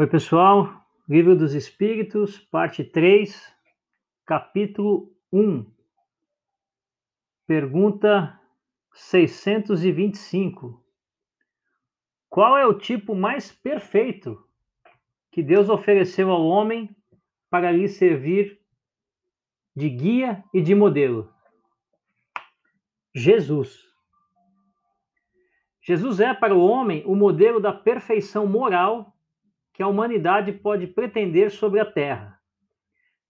Oi, pessoal. Livro dos Espíritos, parte 3, capítulo 1. Pergunta 625. Qual é o tipo mais perfeito que Deus ofereceu ao homem para lhe servir de guia e de modelo? Jesus. Jesus é para o homem o modelo da perfeição moral que a humanidade pode pretender sobre a Terra.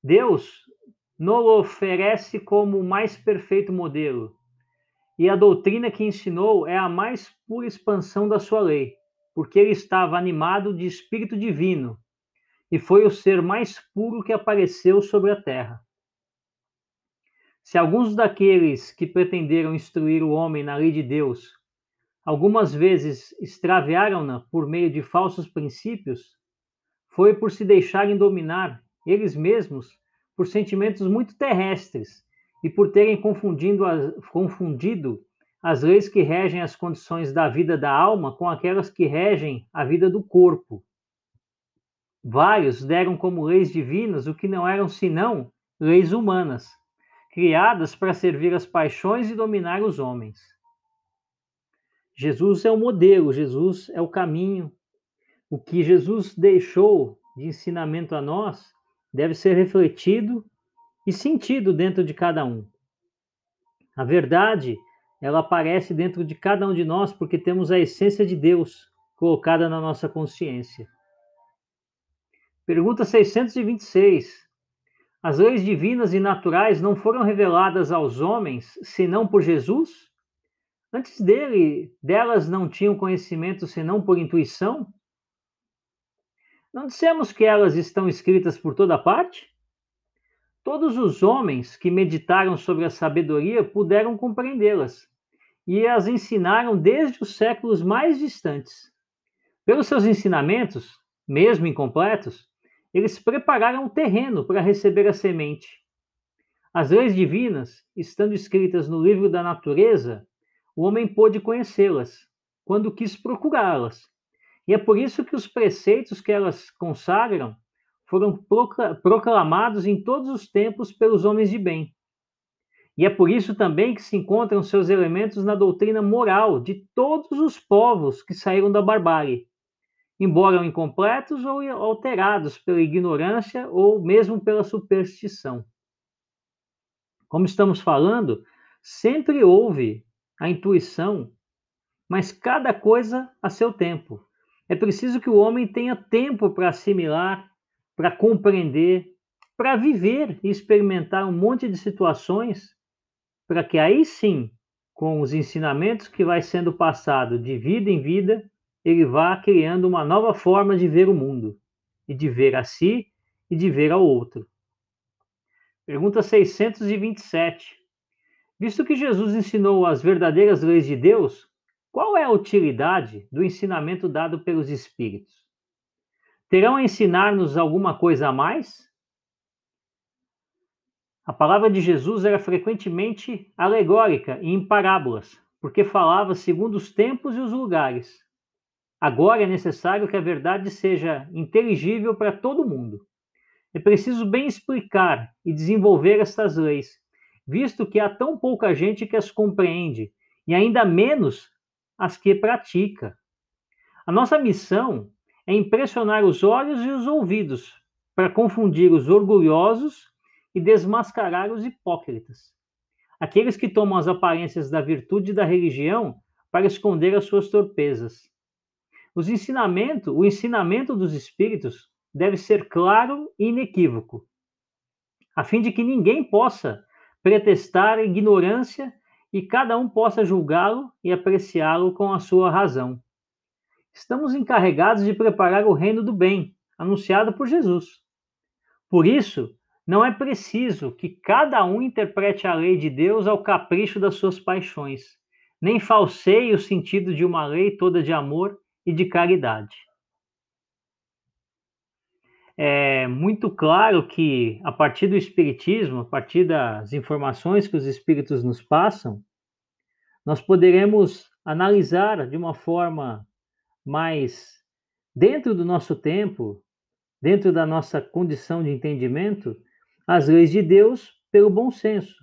Deus nos oferece como o mais perfeito modelo, e a doutrina que ensinou é a mais pura expansão da sua lei, porque ele estava animado de espírito divino e foi o ser mais puro que apareceu sobre a terra. Se alguns daqueles que pretenderam instruir o homem na lei de Deus algumas vezes extraviaram-na por meio de falsos princípios, foi por se deixarem dominar eles mesmos por sentimentos muito terrestres e por terem confundido as, confundido as leis que regem as condições da vida da alma com aquelas que regem a vida do corpo. Vários deram como leis divinas o que não eram senão leis humanas, criadas para servir as paixões e dominar os homens. Jesus é o modelo, Jesus é o caminho, o que Jesus deixou de ensinamento a nós deve ser refletido e sentido dentro de cada um. A verdade, ela aparece dentro de cada um de nós porque temos a essência de Deus colocada na nossa consciência. Pergunta 626. As leis divinas e naturais não foram reveladas aos homens senão por Jesus? Antes dele, delas não tinham conhecimento senão por intuição? Não dissemos que elas estão escritas por toda parte? Todos os homens que meditaram sobre a sabedoria puderam compreendê-las e as ensinaram desde os séculos mais distantes. Pelos seus ensinamentos, mesmo incompletos, eles prepararam o terreno para receber a semente. As leis divinas, estando escritas no livro da natureza, o homem pôde conhecê-las quando quis procurá-las e é por isso que os preceitos que elas consagram foram proclamados em todos os tempos pelos homens de bem. E é por isso também que se encontram seus elementos na doutrina moral de todos os povos que saíram da barbárie, embora incompletos ou alterados pela ignorância ou mesmo pela superstição. Como estamos falando, sempre houve a intuição, mas cada coisa a seu tempo. É preciso que o homem tenha tempo para assimilar, para compreender, para viver e experimentar um monte de situações, para que aí sim, com os ensinamentos que vai sendo passado de vida em vida, ele vá criando uma nova forma de ver o mundo, e de ver a si e de ver ao outro. Pergunta 627. Visto que Jesus ensinou as verdadeiras leis de Deus, qual é a utilidade do ensinamento dado pelos Espíritos? Terão a ensinar-nos alguma coisa a mais? A palavra de Jesus era frequentemente alegórica e em parábolas, porque falava segundo os tempos e os lugares. Agora é necessário que a verdade seja inteligível para todo mundo. É preciso bem explicar e desenvolver estas leis, visto que há tão pouca gente que as compreende, e ainda menos as que pratica. A nossa missão é impressionar os olhos e os ouvidos para confundir os orgulhosos e desmascarar os hipócritas. Aqueles que tomam as aparências da virtude e da religião para esconder as suas torpezas. Os ensinamento, o ensinamento dos espíritos deve ser claro e inequívoco, a fim de que ninguém possa pretestar ignorância e cada um possa julgá-lo e apreciá-lo com a sua razão. Estamos encarregados de preparar o reino do bem, anunciado por Jesus. Por isso, não é preciso que cada um interprete a lei de Deus ao capricho das suas paixões, nem falseie o sentido de uma lei toda de amor e de caridade. É muito claro que, a partir do Espiritismo, a partir das informações que os Espíritos nos passam, nós poderemos analisar de uma forma mais dentro do nosso tempo, dentro da nossa condição de entendimento, as leis de Deus pelo bom senso,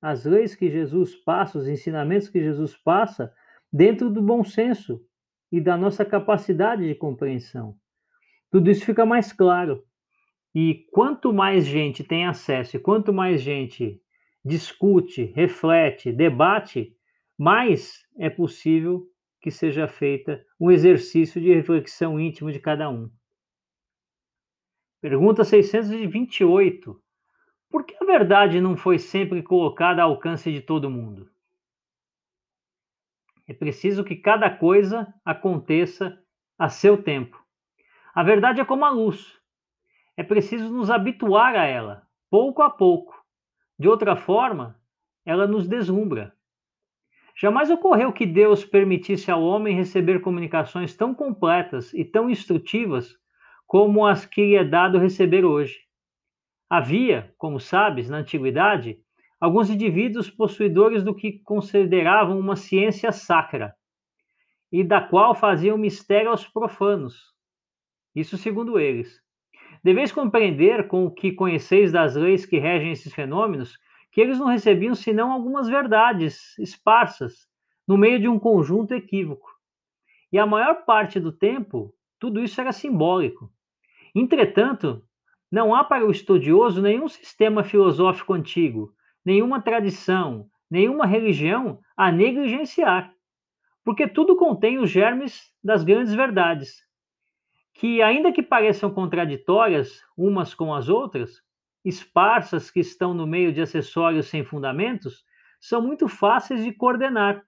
as leis que Jesus passa, os ensinamentos que Jesus passa, dentro do bom senso e da nossa capacidade de compreensão. Tudo isso fica mais claro. E quanto mais gente tem acesso e quanto mais gente discute, reflete, debate, mais é possível que seja feita um exercício de reflexão íntimo de cada um. Pergunta 628. Por que a verdade não foi sempre colocada ao alcance de todo mundo? É preciso que cada coisa aconteça a seu tempo. A verdade é como a luz. É preciso nos habituar a ela, pouco a pouco. De outra forma, ela nos deslumbra. Jamais ocorreu que Deus permitisse ao homem receber comunicações tão completas e tão instrutivas como as que lhe é dado receber hoje. Havia, como sabes, na antiguidade, alguns indivíduos possuidores do que consideravam uma ciência sacra e da qual faziam mistério aos profanos. Isso segundo eles. Deveis compreender, com o que conheceis das leis que regem esses fenômenos, que eles não recebiam senão algumas verdades esparsas no meio de um conjunto equívoco. E a maior parte do tempo, tudo isso era simbólico. Entretanto, não há para o estudioso nenhum sistema filosófico antigo, nenhuma tradição, nenhuma religião a negligenciar, porque tudo contém os germes das grandes verdades, que, ainda que pareçam contraditórias umas com as outras, esparsas que estão no meio de acessórios sem fundamentos, são muito fáceis de coordenar,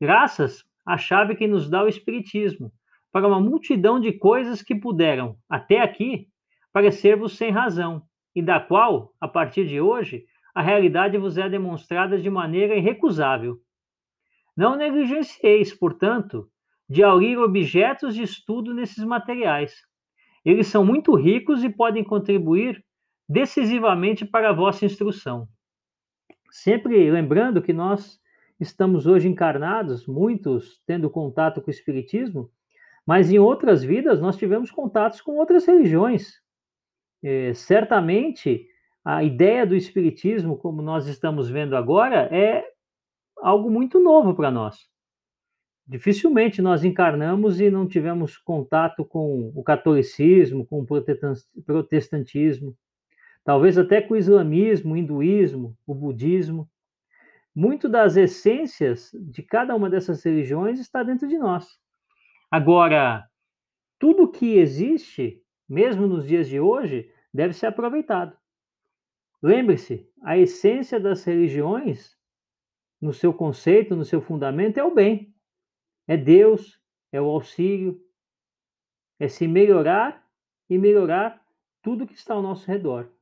graças à chave que nos dá o Espiritismo, para uma multidão de coisas que puderam, até aqui, parecer-vos sem razão, e da qual, a partir de hoje, a realidade vos é demonstrada de maneira irrecusável. Não negligencieis, portanto, de aurir objetos de estudo nesses materiais. Eles são muito ricos e podem contribuir decisivamente para a vossa instrução. Sempre lembrando que nós estamos hoje encarnados, muitos tendo contato com o Espiritismo, mas em outras vidas nós tivemos contatos com outras religiões. É, certamente, a ideia do Espiritismo, como nós estamos vendo agora, é algo muito novo para nós. Dificilmente nós encarnamos e não tivemos contato com o catolicismo, com o protestantismo talvez até com o islamismo, o hinduísmo, o budismo. Muito das essências de cada uma dessas religiões está dentro de nós. Agora, tudo que existe, mesmo nos dias de hoje, deve ser aproveitado. Lembre-se, a essência das religiões, no seu conceito, no seu fundamento, é o bem. É Deus, é o auxílio, é se melhorar e melhorar tudo que está ao nosso redor.